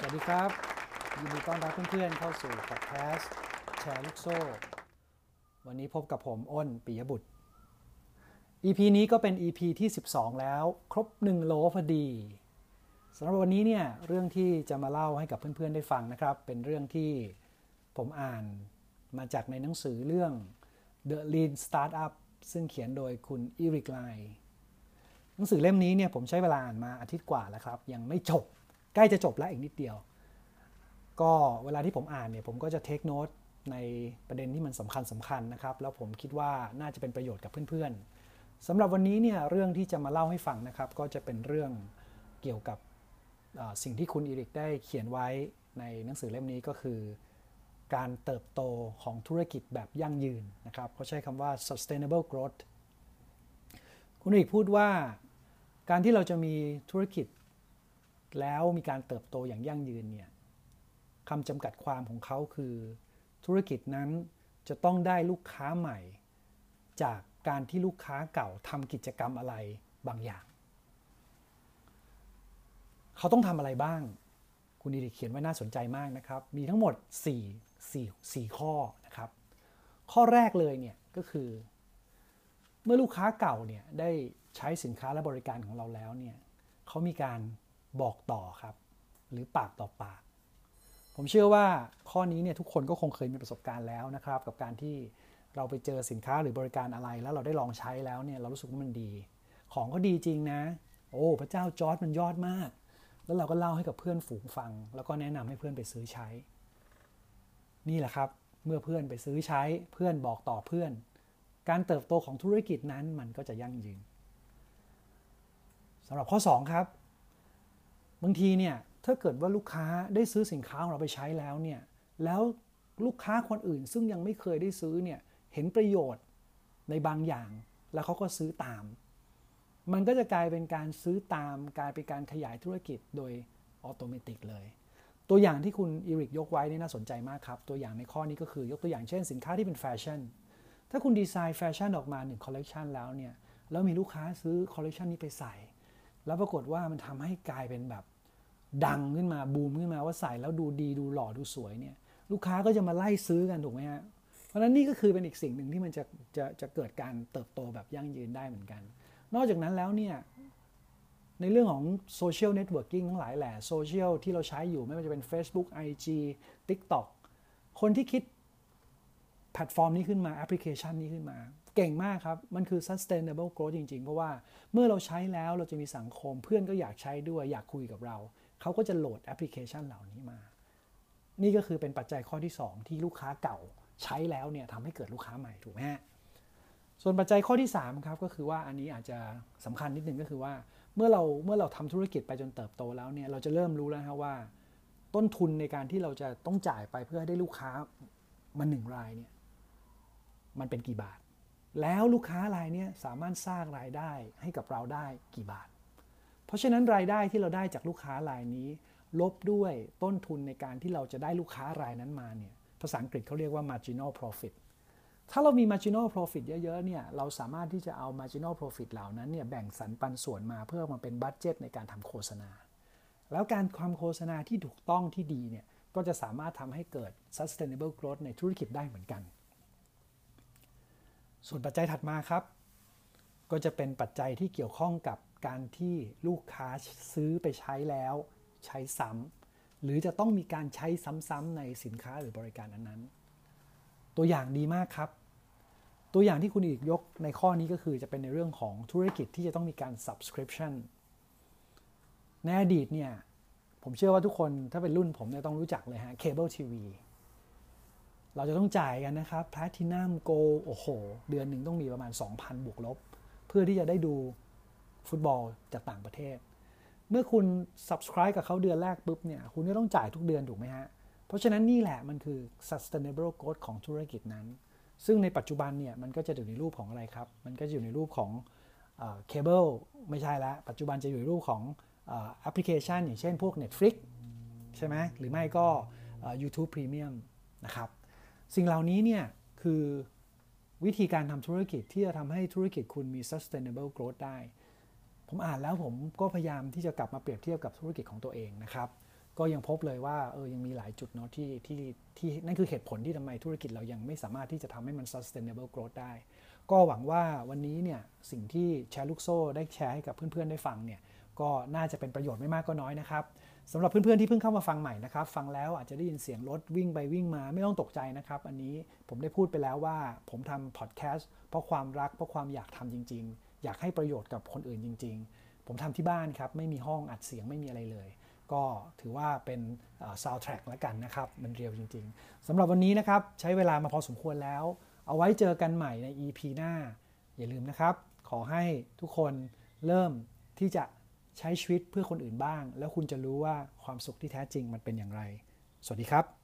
สวัสดีครับ ยินดีต้อนรับเพื่อนๆเข้าสู่พอดแคสต์แชร์ลูกโซ่ วันนี้พบกับผมอ้นปิยบุตร EP นี้ก็เป็น EP ที่ 12 แล้ว ครบ 1 โลพอดีสำหรับวันนี้เนี่ยเรื่องที่จะมาเล่าให้กับเพื่อนๆได้ฟังนะครับ เป็นเรื่องที่ผมอ่านมาจากในหนังสือเรื่อง The Lean Startup ซึ่งเขียนโดยคุณอีริกไลหนังสือเล่มนี้เนี่ยผมใช้เวลาอ่านมาอาทิตย์กว่าแล้วครับ ยังไม่จบ ใกล้จะจบแล้วอีกนิดเดียว ก็เวลาที่ผมอ่านเนี่ยผมก็จะเทคโนตในประเด็นที่มันสำคัญสำคัญนะครับ แล้วผมคิดว่าน่าจะเป็นประโยชน์กับเพื่อนๆสำหรับวันนี้เนี่ยเรื่องที่จะมาเล่าให้ฟังนะครับ ก็จะเป็นเรื่องเกี่ยวกับสิ่งที่คุณอีริกได้เขียนไว้ในหนังสือเล่มนี้ก็คือ การเติบโตของธุรกิจแบบยั่งยืนนะครับเขาใช้คำว่า sustainable growth คุณอีริกพูดว่า การที่เราจะมีธุรกิจ แล้วมีการเติบโตอย่างยั่งยืนเนี่ยคำจำกัดความของเขาคือ ธุรกิจนั้นจะต้องได้ลูกค้าใหม่ จากการที่ลูกค้าเก่าทำกิจกรรมอะไรบางอย่าง เขาต้องทำอะไรบ้าง คุณดิริเขียนไว้น่าสนใจมากนะครับ มีทั้งหมด 4 4 4 ข้อนะครับ ข้อแรกเลยเนี่ยก็คือ เมื่อลูกค้าเก่าเนี่ยได้ใช้สินค้าและบริการของเราแล้วเนี่ยเขามีการ บอกต่อครับ หรือปากต่อปาก ผมเชื่อว่าข้อนี้เนี่ยทุกคนก็คงเคยมีประสบการณ์แล้วนะครับ กับการที่เราไปเจอสินค้าหรือบริการอะไร แล้วเราได้ลองใช้แล้วเนี่ยเรารู้สึกว่ามันดี ของก็ดีจริงนะ โอ้พระเจ้าจอร์ดมันยอดมาก แล้วเราก็เล่าให้กับเพื่อนฝูงฟัง แล้วก็แนะนำให้เพื่อนไปซื้อใช้ นี่แหละครับเมื่อเพื่อนไปซื้อใช้เพื่อนบอกต่อเพื่อน การเติบโตของธุรกิจนั้นมันก็จะยั่งยืนสำหรับข้อ 2 ครับ บางทีเนี่ยถ้าเกิดว่าลูกค้าได้ซื้อสินค้าของเราไปใช้แล้วเนี่ยแล้วลูกค้าคนอื่นซึ่งยังไม่เคยได้ซื้อเนี่ยเห็นประโยชน์ในบางอย่าง แล้วเขาก็ซื้อตาม มันก็จะกลายเป็นการซื้อตามกลายเป็นการขยายธุรกิจโดยอัตโนมัติเลย ตัวอย่างที่คุณอีริกยกไว้นี่น่าสนใจมากครับ ตัวอย่างในข้อนี้ก็คือยกตัวอย่างเช่นสินค้าที่เป็นแฟชั่นถ้าคุณดีไซน์แฟชั่นออกมาหนึ่งคอลเลกชันแล้วเนี่ยแล้วมีลูกค้าซื้อคอลเลกชันนี้ไปใส่ แล้วปรากฏว่ามันทำให้กลายเป็นแบบ ดังขึ้นมาบูมขึ้นมาว่าใส่แล้วดูดีดูหล่อดูสวยเนี่ย ลูกค้าก็จะมาไล่ซื้อกันถูกไหมฮะเพราะฉะนั้นนี่ก็คือเป็นอีกสิ่งหนึ่งที่มันจะจะจะเกิดการเติบโตแบบยั่งยืนได้เหมือนกัน นอกจากนั้นแล้วเนี่ยในเรื่องของ social networking ทั้งหลายแหละโซเชียลที่เราใช้อยู่ไม่ว่าจะเป็น Facebook IG TikTok คนที่คิดแพลตฟอร์มนี้ขึ้นมาแอปพลิเคชันนี้ขึ้นมา เก่งมากครับ มันคือ sustainable growth จริง ๆ เพราะว่าเมื่อเราใช้แล้วเราจะมีสังคมเพื่อนก็อยากใช้ด้วยอยากคุยกับเรา เขาก็จะโหลดแอปพลิเคชันเหล่านี้มา นี่ก็คือเป็นปัจจัยข้อที่ 2 ที่ลูกค้าเก่าใช้แล้วเนี่ยทำให้เกิดลูกค้าใหม่ถูกไหมฮะส่วนปัจจัยข้อที่3ครับก็คือว่าอันนี้อาจจะสำคัญนิดนึงก็คือว่าเมื่อเราเมื่อเราทำธุรกิจไปจนเติบโตแล้วเนี่ยเราจะเริ่มรู้แล้วครับว่า ต้นทุนในการที่เราจะต้องจ่ายไปเพื่อให้ได้ลูกค้ามาหนึ่งรายเนี่ยมันเป็นกี่บาท แล้วลูกค้ารายนี้สามารถสร้างรายได้ให้กับเราได้กี่บาท เพราะฉะนั้นรายได้ที่เราได้จากลูกค้ารายนี้ ลบด้วยต้นทุนในการที่เราจะได้ลูกค้ารายนั้นมาเนี่ยภาษาอังกฤษเขาเรียกว่า marginal profit ถ้าเรามี marginal profit เยอะๆเนี่ยเราสามารถที่จะเอา marginal profit เหล่านั้นเนี่ยแบ่งสรรปันส่วนมาเพื่อมาเป็นบัตเจตในการทำโฆษณา แล้วการทำโฆษณาที่ถูกต้องที่ดีเนี่ยก็จะสามารถทำให้เกิด sustainable growth ในธุรกิจได้เหมือนกัน ส่วนปัจจัยถัดมาครับ ก็จะเป็นปัจจัยที่เกี่ยวข้องกับ การที่ลูกค้าซื้อไปใช้แล้วใช้ซ้ำหรือจะต้องมีการใช้ซ้ำๆในสินค้าหรือบริการนั้นๆ ตัวอย่างดีมากครับ ตัวอย่างที่คุณอีริกยกในข้อนี้ก็คือจะเป็นในเรื่องของธุรกิจที่จะต้องมีการ subscription ในอดีตเนี่ยผมเชื่อว่าทุกคนถ้าเป็นรุ่นผมเนี่ยต้องรู้จักเลยฮะเคเบิลทีวีเราจะต้องจ่ายกันนะครับ Platinum Gold โอ้โห เดือนหนึ่งต้องมีประมาณ 2,000 บวกลบ เพื่อที่จะได้ดู ฟุตบอลจากต่างประเทศ เมื่อคุณ subscribe กับเขาเดือนแรกปุ๊บเนี่ยคุณก็ต้องจ่ายทุกเดือนถูกไหมฮะ เพราะฉะนั้นนี่แหละมันคือ sustainable growth ของธุรกิจนั้น ซึ่งในปัจจุบันเนี่ยมันก็จะอยู่ในรูปของอะไรครับ มันก็จะอยู่ในรูปของเคเบิลไม่ใช่แล้วปัจจุบันจะอยู่ในรูปของแอปพลิเคชัน อย่างเช่นพวก Netflix ใช่ไหมหรือไม่ก็ YouTube Premium นะครับ สิ่งเหล่านี้เนี่ยคือวิธีการทำธุรกิจที่จะทำให้ธุรกิจคุณมี sustainable growth ได้ ผมอ่านแล้วผมก็พยายามที่จะกลับมาเปรียบเทียบกับธุรกิจของตัวเองนะครับก็ยังพบเลยว่าเออยังมีหลายจุดเนาะที่ที่ที่นั่นคือเหตุผลที่ทำไมธุรกิจเรายังไม่สามารถที่จะทำให้มัน sustainable growth ได้ ก็หวังว่าวันนี้เนี่ยสิ่งที่แชร์ลูกโซ่ได้แชร์ให้กับเพื่อนๆได้ฟังเนี่ยก็น่าจะเป็นประโยชน์ไม่มากก็น้อยนะครับสำหรับเพื่อนๆที่เพิ่งเข้ามาฟังใหม่นะครับ ฟังแล้วอาจจะได้ยินเสียงรถวิ่งไปวิ่งมาไม่ต้องตกใจนะครับ อันนี้ผมได้พูดไปแล้วว่าผมทำพอดแคสต์เพราะความรักเพราะความอยากทำจริง ๆ อยากให้ประโยชน์กับคนอื่นจริง ๆ ผมทำที่บ้านครับไม่มีห้องอัดเสียงไม่มีอะไรเลย ก็ถือว่าเป็นซาวด์แทร็กล้วกันนะครับ มันเรียวจริง ๆสำหรับวันนี้นะครับใช้เวลามาพอสมควรแล้ว เอาไว้เจอกันใหม่ใน EP หน้า อย่าลืมนะครับ ขอให้ทุกคนเริ่มที่จะใช้ชีวิตเพื่อคนอื่นบ้าง แล้วคุณจะรู้ว่าความสุขที่แท้จริงมันเป็นอย่างไร สวัสดีครับ